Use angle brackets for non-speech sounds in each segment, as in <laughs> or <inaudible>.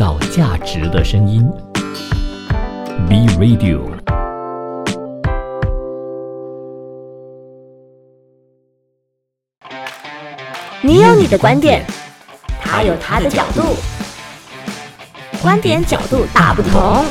造价值的声音，B Radio。你有你的观点，他有他的角度，观点角度大不同。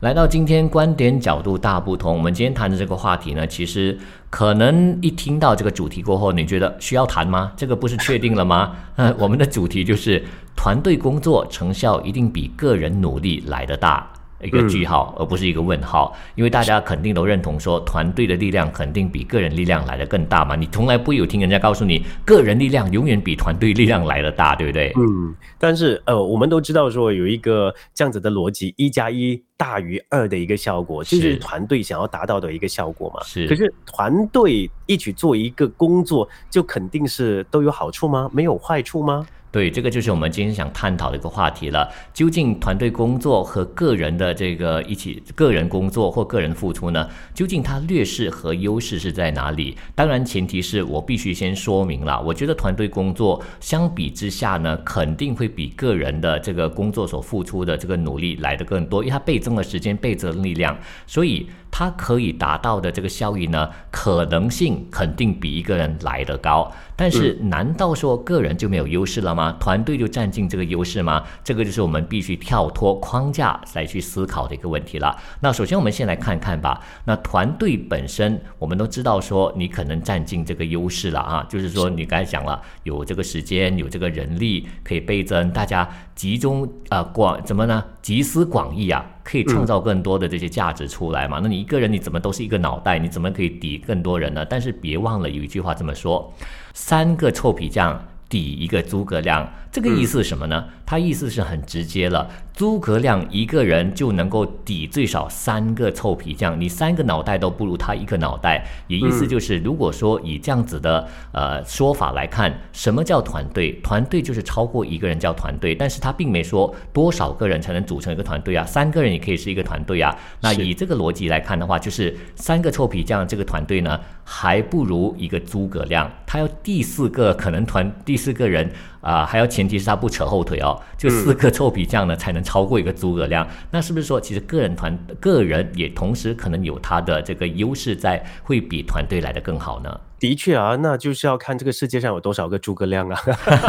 来到今天观点角度大不同，我们今天谈的这个话题呢，其实可能一听到这个主题过后，你觉得需要谈吗？这个不是确定了吗？<laughs> 呃，我们的主题就是团队工作成效一定比个人努力来得大。一个句号，而不是一个问号，因为大家肯定都认同说，团队的力量肯定比个人力量来的更大嘛。你从来不会有听人家告诉你，个人力量永远比团队力量来的大，对不对？嗯，但是呃，我们都知道说有一个这样子的逻辑，一加一大于二的一个效果，就是团队想要达到的一个效果嘛。是。可是团队一起做一个工作，就肯定是都有好处吗？没有坏处吗？对，这个就是我们今天想探讨的一个话题了。究竟团队工作和个人的这个一起个人工作或个人付出呢？究竟它劣势和优势是在哪里？当然，前提是我必须先说明了。我觉得团队工作相比之下呢，肯定会比个人的这个工作所付出的这个努力来的更多，因为它倍增了时间，倍增了力量，所以。它可以达到的这个效益呢，可能性肯定比一个人来得高。但是，难道说个人就没有优势了吗？团队就占尽这个优势吗？这个就是我们必须跳脱框架来去思考的一个问题了。那首先，我们先来看看吧。那团队本身，我们都知道说你可能占尽这个优势了啊，就是说你刚才讲了，有这个时间，有这个人力可以倍增，大家集中啊广怎么呢？集思广益啊。可以创造更多的这些价值出来嘛？那你一个人你怎么都是一个脑袋，你怎么可以抵更多人呢？但是别忘了有一句话这么说：三个臭皮匠抵一个诸葛亮。这个意思是什么呢？他意思是很直接了。诸葛亮一个人就能够抵最少三个臭皮匠，你三个脑袋都不如他一个脑袋。也意思就是，如果说以这样子的呃说法来看，什么叫团队？团队就是超过一个人叫团队，但是他并没说多少个人才能组成一个团队啊，三个人也可以是一个团队啊。那以这个逻辑来看的话，就是三个臭皮匠这个团队呢，还不如一个诸葛亮，他要第四个可能团第四个人。啊，还要前提是他不扯后腿哦，就四个臭皮匠呢才能超过一个诸葛亮。那是不是说，其实个人团个人也同时可能有他的这个优势在，会比团队来的更好呢？的确啊，那就是要看这个世界上有多少个诸葛亮啊，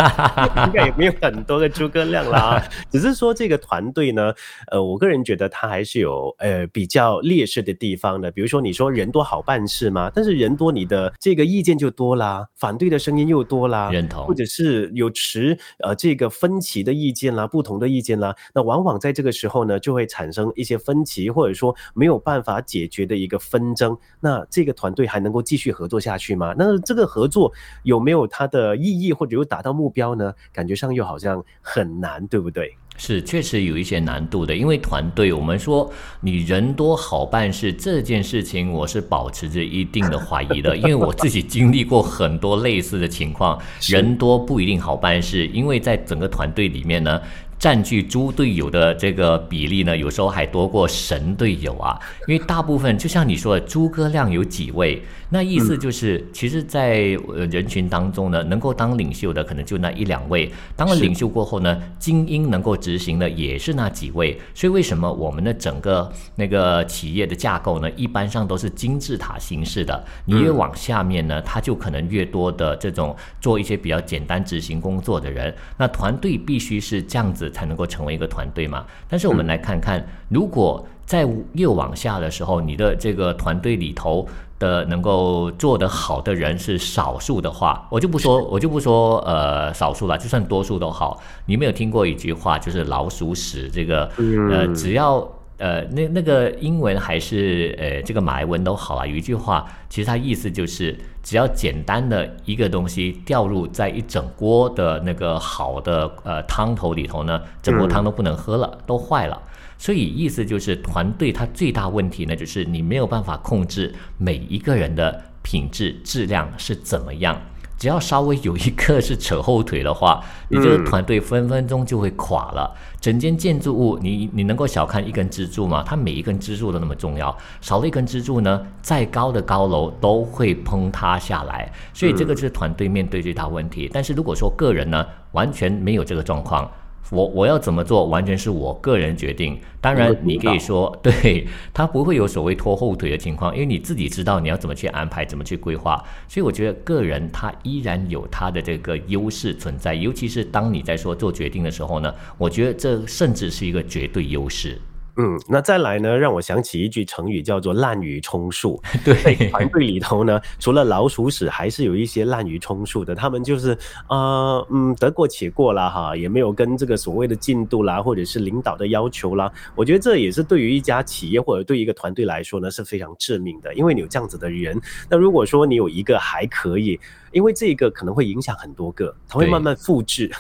<laughs> 应该也没有很多个诸葛亮啦。只是说这个团队呢，呃，我个人觉得他还是有呃比较劣势的地方的。比如说你说人多好办事嘛，但是人多你的这个意见就多啦，反对的声音又多啦，认同，或者是有持呃这个分歧的意见啦，不同的意见啦，那往往在这个时候呢，就会产生一些分歧，或者说没有办法解决的一个纷争。那这个团队还能够继续合作下去？嘛，那这个合作有没有它的意义，或者有达到目标呢？感觉上又好像很难，对不对？是，确实有一些难度的。因为团队，我们说你人多好办事这件事情，我是保持着一定的怀疑的。因为我自己经历过很多类似的情况，<laughs> 人多不一定好办事，因为在整个团队里面呢。占据猪队友的这个比例呢，有时候还多过神队友啊！因为大部分就像你说的，诸葛亮有几位？那意思就是，其实，在呃人群当中呢，能够当领袖的可能就那一两位。当了领袖过后呢，精英能够执行的也是那几位。所以为什么我们的整个那个企业的架构呢，一般上都是金字塔形式的？你越往下面呢，他就可能越多的这种做一些比较简单执行工作的人。那团队必须是这样子。才能够成为一个团队嘛？但是我们来看看，如果在越往下的时候，你的这个团队里头的能够做得好的人是少数的话，我就不说，我就不说呃少数了，就算多数都好。你没有听过一句话，就是老鼠屎这个呃，只要。呃，那那个英文还是呃这个马来文都好啊。有一句话，其实它意思就是，只要简单的一个东西掉入在一整锅的那个好的呃汤头里头呢，整锅汤都不能喝了，都坏了。所以意思就是，团队它最大问题呢，就是你没有办法控制每一个人的品质质量是怎么样。只要稍微有一个是扯后腿的话，<laughs> 你这个团队分分钟就会垮了。整间建筑物，你你能够小看一根支柱吗？它每一根支柱都那么重要，少了一根支柱呢，再高的高楼都会崩塌下来。所以这个是团队面对最大问题。但是如果说个人呢，完全没有这个状况。我我要怎么做，完全是我个人决定。当然，你可以说，<laughs> 对他不会有所谓拖后腿的情况，因为你自己知道你要怎么去安排，怎么去规划。所以我觉得个人他依然有他的这个优势存在，尤其是当你在说做决定的时候呢，我觉得这甚至是一个绝对优势。嗯，那再来呢？让我想起一句成语，叫做滥竽充数。<laughs> 对，团队里头呢，<laughs> 除了老鼠屎，还是有一些滥竽充数的。他们就是呃，嗯，得过且过啦，哈，也没有跟这个所谓的进度啦，或者是领导的要求啦。我觉得这也是对于一家企业或者对一个团队来说呢，是非常致命的。因为你有这样子的人，那如果说你有一个还可以。因为这个可能会影响很多个，它会慢慢复制。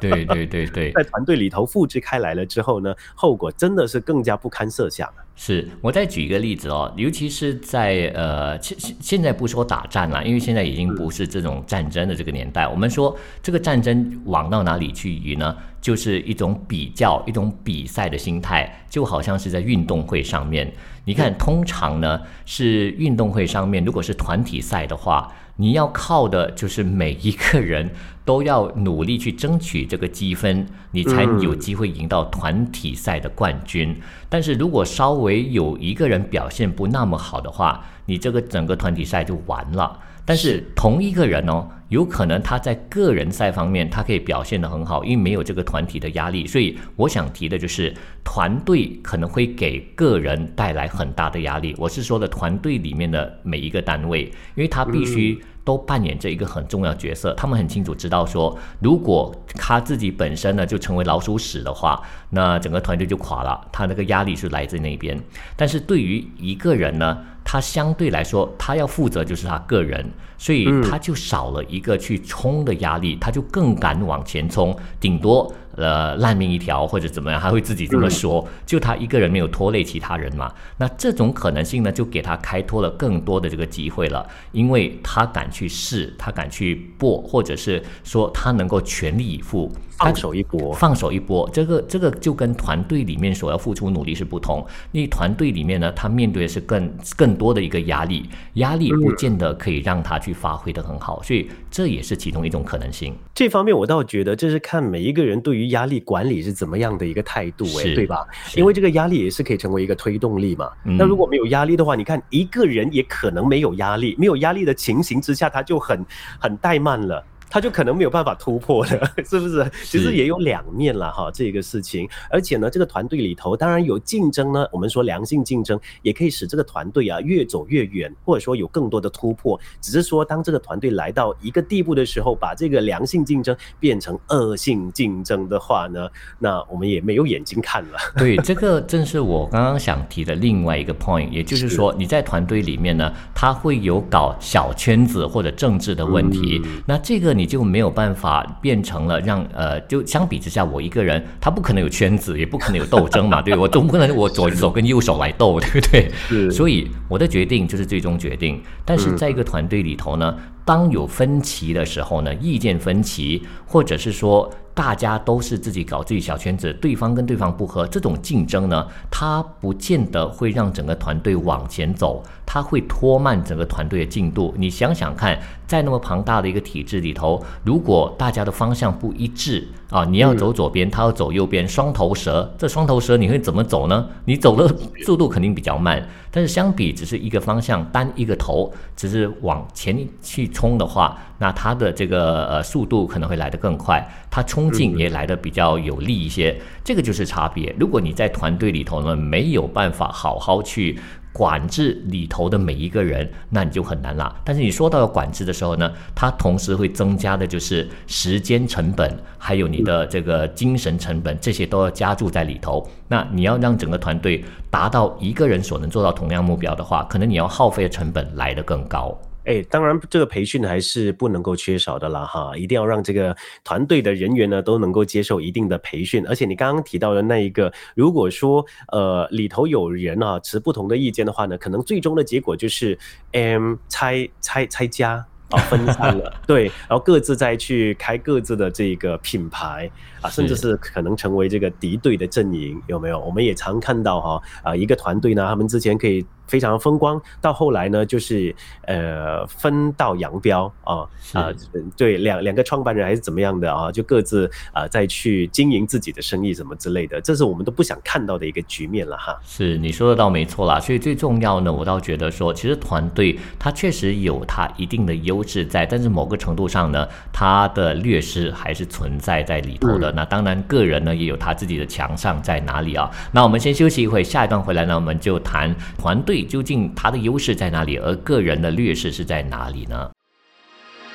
对对对对，<laughs> 在团队里头复制开来了之后呢，后果真的是更加不堪设想。是我再举一个例子哦，尤其是在呃现现现在不说打仗了，因为现在已经不是这种战争的这个年代。我们说这个战争往到哪里去移呢？就是一种比较，一种比赛的心态，就好像是在运动会上面。你看，通常呢是运动会上面，如果是团体赛的话。你要靠的就是每一个人都要努力去争取这个积分，你才有机会赢到团体赛的冠军。但是如果稍微有一个人表现不那么好的话，你这个整个团体赛就完了。但是同一个人哦，有可能他在个人赛方面他可以表现得很好，因为没有这个团体的压力。所以我想提的就是团队可能会给个人带来很大的压力。我是说的团队里面的每一个单位，因为他必须。都扮演着一个很重要角色，他们很清楚知道说，如果他自己本身呢就成为老鼠屎的话，那整个团队就垮了。他那个压力是来自那边，但是对于一个人呢，他相对来说他要负责就是他个人，所以他就少了一个去冲的压力，他就更敢往前冲，顶多。呃，烂命一条或者怎么样，他会自己这么说。就他一个人没有拖累其他人嘛？那这种可能性呢，就给他开拓了更多的这个机会了，因为他敢去试，他敢去搏，或者是说他能够全力以赴，放手一搏，放手一搏。这个这个就跟团队里面所要付出努力是不同。因为团队里面呢，他面对的是更更多的一个压力，压力不见得可以让他去发挥的很好，所以这也是其中一种可能性。这方面我倒觉得，这是看每一个人对于。压力管理是怎么样的一个态度？哎，对吧？因为这个压力也是可以成为一个推动力嘛。那如果没有压力的话，你看一个人也可能没有压力，没有压力的情形之下，他就很很怠慢了。他就可能没有办法突破的，<laughs> 是不是？其实也有两面了哈，这个事情。而且呢，这个团队里头当然有竞争呢。我们说良性竞争也可以使这个团队啊越走越远，或者说有更多的突破。只是说，当这个团队来到一个地步的时候，把这个良性竞争变成恶性竞争的话呢，那我们也没有眼睛看了。对，<laughs> 这个正是我刚刚想提的另外一个 point，也就是说，你在团队里面呢，他会有搞小圈子或者政治的问题，那这个。你就没有办法变成了让呃，就相比之下，我一个人他不可能有圈子，也不可能有斗争嘛，<laughs> 对我总不能我左手跟右手来斗，<laughs> 对不对？所以我的决定就是最终决定。但是在一个团队里头呢，当有分歧的时候呢，意见分歧，或者是说。大家都是自己搞自己小圈子，对方跟对方不合，这种竞争呢，它不见得会让整个团队往前走，它会拖慢整个团队的进度。你想想看，在那么庞大的一个体制里头，如果大家的方向不一致啊，你要走左边，他要走右边，双头蛇，这双头蛇你会怎么走呢？你走的速度肯定比较慢。但是相比只是一个方向单一个头，只是往前去冲的话，那它的这个呃速度可能会来得更快，他冲劲也来的比较有力一些，这个就是差别。如果你在团队里头呢，没有办法好好去。管制里头的每一个人，那你就很难了。但是你说到要管制的时候呢，它同时会增加的就是时间成本，还有你的这个精神成本，这些都要加注在里头。那你要让整个团队达到一个人所能做到同样目标的话，可能你要耗费的成本来得更高。哎，当然，这个培训还是不能够缺少的啦，哈，一定要让这个团队的人员呢都能够接受一定的培训。而且你刚刚提到的那一个，如果说呃里头有人啊持不同的意见的话呢，可能最终的结果就是，嗯，拆拆拆家啊，分散了，<laughs> 对，然后各自再去开各自的这个品牌啊，甚至是可能成为这个敌对的阵营，有没有？我们也常看到哈，啊，一个团队呢，他们之前可以。非常风光，到后来呢，就是呃分道扬镳啊啊，对，两两个创办人还是怎么样的啊，就各自啊再去经营自己的生意什么之类的，这是我们都不想看到的一个局面了哈。是你说的倒没错啦，所以最重要呢，我倒觉得说，其实团队它确实有它一定的优势在，但是某个程度上呢，它的劣势还是存在在里头的。那当然，个人呢也有他自己的强项在哪里啊？那我们先休息一会，下一段回来呢，我们就谈团队究竟它的优势在哪里，而个人的劣势是在哪里呢？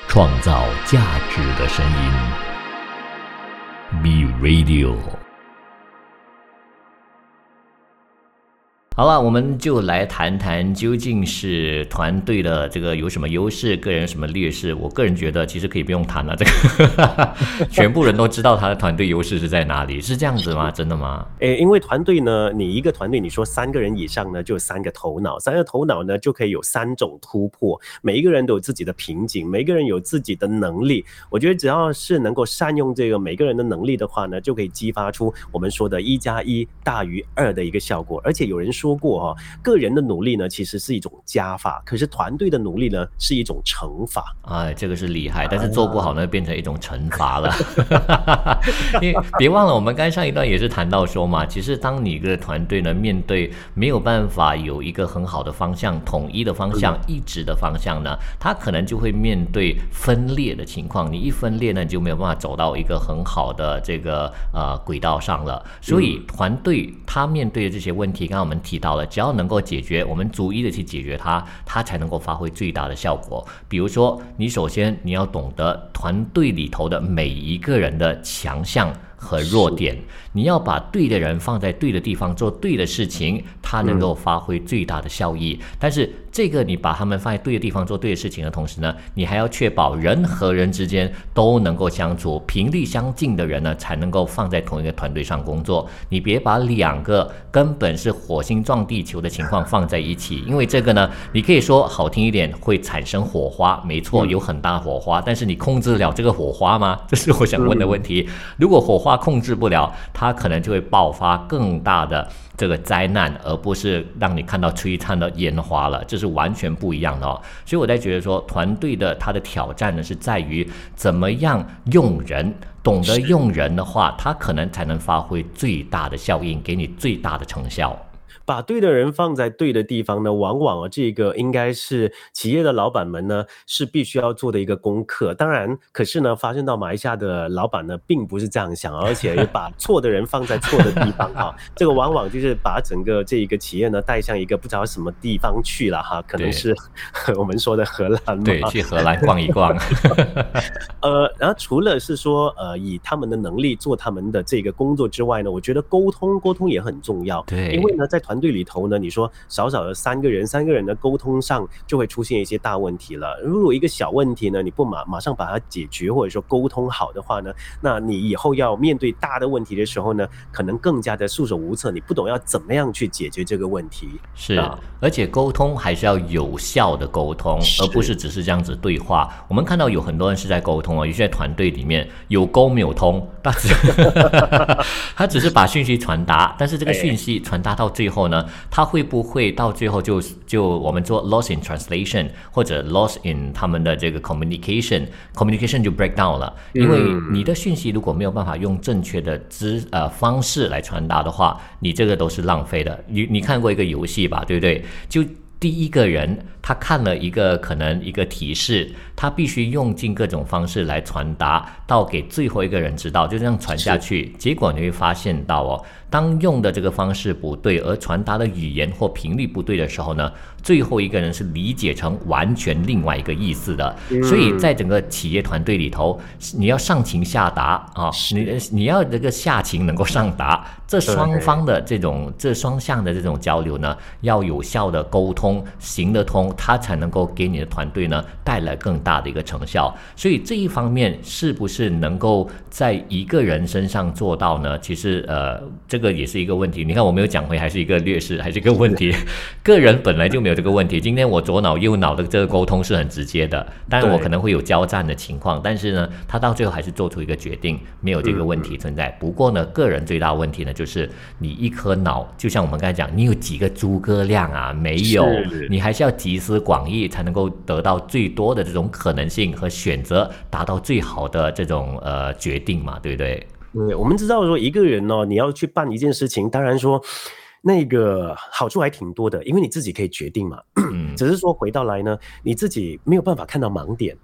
创造价值的声音，Be Radio。好了，我们就来谈谈究竟是团队的这个有什么优势，个人什么劣势。我个人觉得其实可以不用谈了，这个 <laughs> 全部人都知道他的团队优势是在哪里，是这样子吗？真的吗？诶，因为团队呢，你一个团队，你说三个人以上呢，就三个头脑，三个头脑呢就可以有三种突破。每一个人都有自己的瓶颈，每个人有自己的能力。我觉得只要是能够善用这个每个人的能力的话呢，就可以激发出我们说的一加一大于二的一个效果。而且有人说。说过哈，个人的努力呢，其实是一种加法，可是团队的努力呢，是一种乘法。哎，这个是厉害，但是做不好呢，变成一种惩罚了。<laughs> 因为别忘了，我们刚上一段也是谈到说嘛，其实当你一个团队呢，面对没有办法有一个很好的方向、统一的方向、一致的方向呢，他可能就会面对分裂的情况。你一分裂呢，你就没有办法走到一个很好的这个呃轨道上了。所以团队他面对的这些问题，刚刚我们提。提到了，只要能够解决，我们逐一的去解决它，它才能够发挥最大的效果。比如说，你首先你要懂得团队里头的每一个人的强项和弱点，你要把对的人放在对的地方做对的事情，它能够发挥最大的效益。但是，这个你把他们放在对的地方做对的事情的同时呢，你还要确保人和人之间都能够相处，频率相近的人呢才能够放在同一个团队上工作。你别把两个根本是火星撞地球的情况放在一起，因为这个呢，你可以说好听一点会产生火花，没错，有很大火花。但是你控制了这个火花吗？<laughs> 这是我想问的问题。如果火花控制不了，它可能就会爆发更大的。这个灾难，而不是让你看到璀璨的烟花了，这是完全不一样的哦。所以我在觉得说，团队的它的挑战呢，是在于怎么样用人，懂得用人的话，他可能才能发挥最大的效应，给你最大的成效。把对的人放在对的地方呢，往往啊，这个应该是企业的老板们呢是必须要做的一个功课。当然，可是呢，发生到马来西亚的老板呢，并不是这样想，而且把错的人放在错的地方哈，<laughs> 这个往往就是把整个这一个企业呢带向一个不知道什么地方去了哈，可能是 <laughs> 我们说的荷兰，对，去荷兰逛一逛。<laughs> 呃，然后除了是说呃以他们的能力做他们的这个工作之外呢，我觉得沟通沟通也很重要，对，因为呢在团团队里头呢，你说少少的三个人，三个人的沟通上就会出现一些大问题了。如果一个小问题呢，你不马马上把它解决，或者说沟通好的话呢，那你以后要面对大的问题的时候呢，可能更加的束手无策。你不懂要怎么样去解决这个问题。是，而且沟通还是要有效的沟通，而不是只是这样子对话。我们看到有很多人是在沟通啊，有些团队里面有沟没有通，但是 <laughs> 他只是把讯息传达，但是这个讯息传达到最后。呢，他会不会到最后就就我们做 loss in translation 或者 loss in 他们的这个 communication，communication 就 break down 了？因为你的讯息如果没有办法用正确的资呃方式来传达的话，你这个都是浪费的。你你看过一个游戏吧，对不对？就第一个人他看了一个可能一个提示，他必须用尽各种方式来传达到给最后一个人知道，就这样传下去，结果你会发现到哦。当用的这个方式不对，而传达的语言或频率不对的时候呢，最后一个人是理解成完全另外一个意思的。所以在整个企业团队里头，你要上情下达啊，你你要这个下情能够上达，这双方的这种这双向的这种交流呢，要有效的沟通行得通，它才能够给你的团队呢带来更大的一个成效。所以这一方面是不是能够在一个人身上做到呢？其实呃，这个也是一个问题。你看我没有讲回，还是一个劣势，还是一个问题。个人本来就没有这个问题。今天我左脑右脑的这个沟通是很直接的，当然我可能会有交战的情况，但是呢，他到最后还是做出一个决定，没有这个问题存在。不过呢，个人最大问题呢，就是你一颗脑，就像我们刚才讲，你有几个诸葛亮啊？没有，你还是要集思广益，才能够得到最多的这种可能性和选择，达到最好的这种呃决定嘛，对不对？对，我们知道说一个人哦，你要去办一件事情，当然说那个好处还挺多的，因为你自己可以决定嘛。只是说回到来呢，你自己没有办法看到盲点。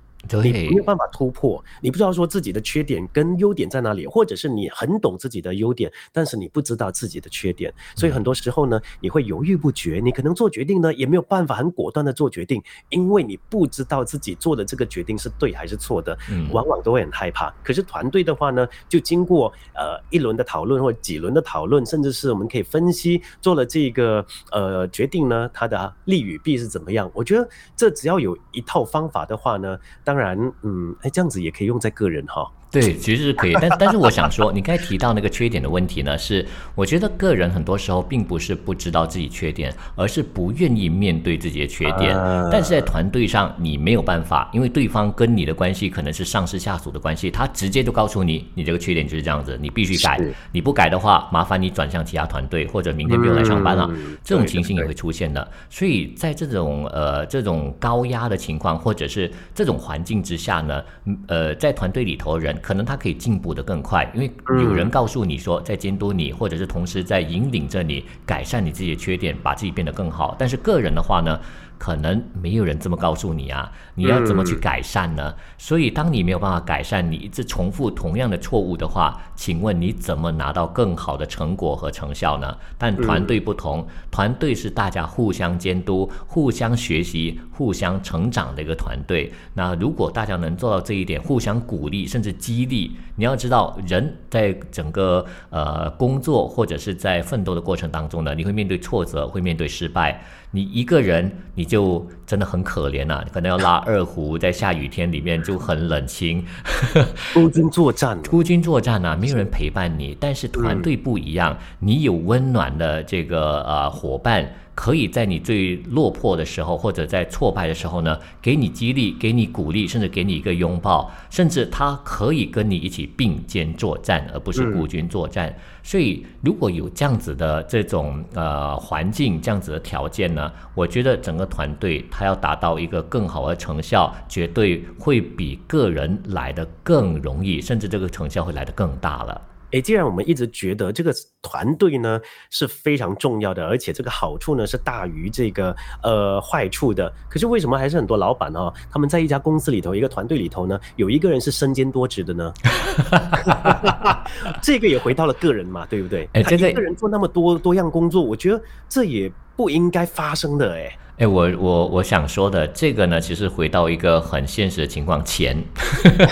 你没有办法突破，你不知道说自己的缺点跟优点在哪里，或者是你很懂自己的优点，但是你不知道自己的缺点，所以很多时候呢，你会犹豫不决，你可能做决定呢也没有办法很果断的做决定，因为你不知道自己做的这个决定是对还是错的，往往都会很害怕。可是团队的话呢，就经过呃一轮的讨论或几轮的讨论，甚至是我们可以分析做了这个呃决定呢，它的利与弊是怎么样？我觉得这只要有一套方法的话呢。当然，嗯，哎，这样子也可以用在个人哈。对，其实是可以，但但是我想说，你刚才提到那个缺点的问题呢，是我觉得个人很多时候并不是不知道自己缺点，而是不愿意面对自己的缺点。但是在团队上，你没有办法，因为对方跟你的关系可能是上司下属的关系，他直接就告诉你，你这个缺点就是这样子，你必须改，你不改的话，麻烦你转向其他团队，或者明天不用来上班了。这种情形也会出现的。所以在这种呃这种高压的情况，或者是这种环境之下呢，呃，在团队里头人。可能他可以进步的更快，因为有人告诉你说，在监督你，或者是同时在引领着你改善你自己的缺点，把自己变得更好。但是个人的话呢？可能没有人这么告诉你啊，你要怎么去改善呢？所以当你没有办法改善，你一直重复同样的错误的话，请问你怎么拿到更好的成果和成效呢？但团队不同，团队是大家互相监督、互相学习、互相成长的一个团队。那如果大家能做到这一点，互相鼓励甚至激励，你要知道，人在整个呃工作或者是在奋斗的过程当中呢，你会面对挫折，会面对失败。你一个人，你就真的很可怜呐，可能要拉二胡，在下雨天里面就很冷清，<laughs> 孤军作战，孤军作战呐，没有人陪伴你。但是团队不一样，你有温暖的这个呃伙伴。可以在你最落魄的时候，或者在挫败的时候呢，给你激励，给你鼓励，甚至给你一个拥抱，甚至他可以跟你一起并肩作战，而不是孤军作战。所以，如果有这样子的这种呃环境，这样子的条件呢，我觉得整个团队他要达到一个更好的成效，绝对会比个人来的更容易，甚至这个成效会来的更大了。诶，既然我们一直觉得这个团队呢是非常重要的，而且这个好处呢是大于这个呃坏处的，可是为什么还是很多老板哦，他们在一家公司里头，一个团队里头呢，有一个人是身兼多职的呢？<laughs> 这个也回到了个人嘛，对不对？哎，一个人做那么多多样工作，我觉得这也不应该发生的，哎。哎，我我我想说的这个呢，其实回到一个很现实的情况，钱，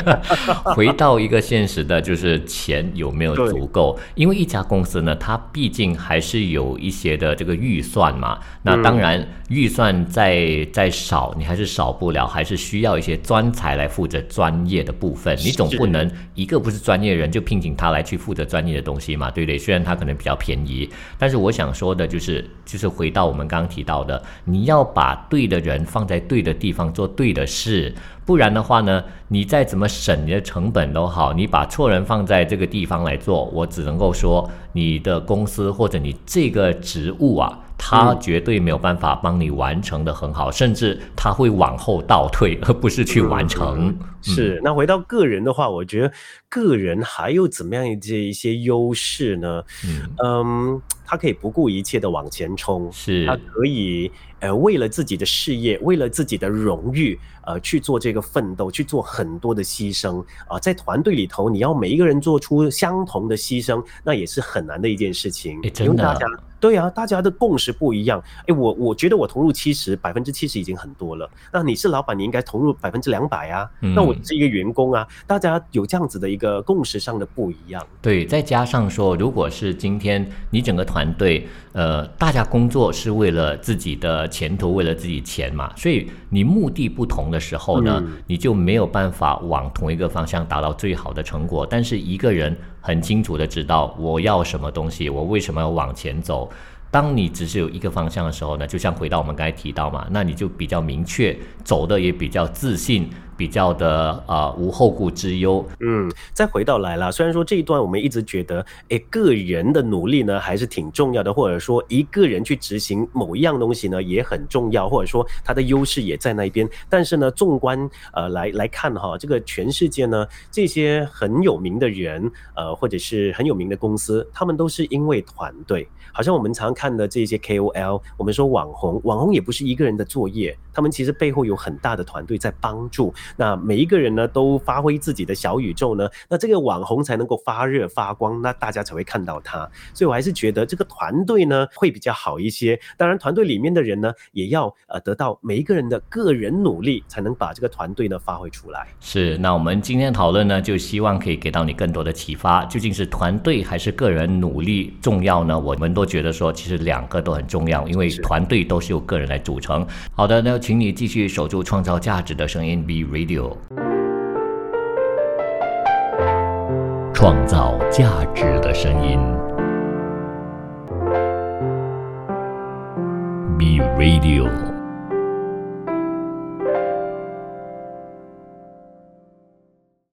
<laughs> 回到一个现实的，就是钱有没有足够？因为一家公司呢，它毕竟还是有一些的这个预算嘛。那当然，预算再再少，你还是少不了，还是需要一些专才来负责专业的部分。你总不能一个不是专业人就聘请他来去负责专业的东西嘛，对不对？虽然他可能比较便宜，但是我想说的就是，就是回到我们刚刚提到的，你要。要把对的人放在对的地方做对的事，不然的话呢，你再怎么省你的成本都好，你把错人放在这个地方来做，我只能够说你的公司或者你这个职务啊，他绝对没有办法帮你完成的很好，甚至他会往后倒退，而不是去完成。是，那回到个人的话，我觉得个人还有怎么样一些一些优势呢？嗯，他可以不顾一切的往前冲，是。他可以。呃，为了自己的事业，为了自己的荣誉，呃，去做这个奋斗，去做很多的牺牲。啊，在团队里头，你要每一个人做出相同的牺牲，那也是很难的一件事情，因为大家对啊，大家的共识不一样。哎，我我觉得我投入七十，百分之七十已经很多了。那你是老板，你应该投入百分之两百啊。那我是一个员工啊，大家有这样子的一个共识上的不一样。对，再加上说，如果是今天你整个团队，呃，大家工作是为了自己的前途，为了自己钱嘛，所以你目的不同的时候呢，你就没有办法往同一个方向达到最好的成果。但是一个人很清楚的知道我要什么东西，我为什么要往前走。当你只是有一个方向的时候呢，就像回到我们刚才提到嘛，那你就比较明确，走的也比较自信，比较的啊无后顾之忧。嗯，再回到来了，虽然说这一段我们一直觉得，哎，个人的努力呢还是挺重要的，或者说一个人去执行某一样东西呢也很重要，或者说他的优势也在那边。但是呢，纵观呃来来看哈，这个全世界呢这些很有名的人，呃或者是很有名的公司，他们都是因为团队。好像我们常看的这些 KOL，我们说网红，网红也不是一个人的作业，他们其实背后有很大的团队在帮助。那每一个人呢，都发挥自己的小宇宙呢，那这个网红才能够发热发光，那大家才会看到他。所以我还是觉得这个团队呢会比较好一些。当然，团队里面的人呢，也要呃得到每一个人的个人努力，才能把这个团队呢发挥出来。是，那我们今天讨论呢，就希望可以给到你更多的启发。究竟是团队还是个人努力重要呢？我们。都觉得说，其实两个都很重要，因为团队都是由个人来组成。好的，那请你继续守住创造价值的声音，B Radio，创造价值的声音 Be Radio。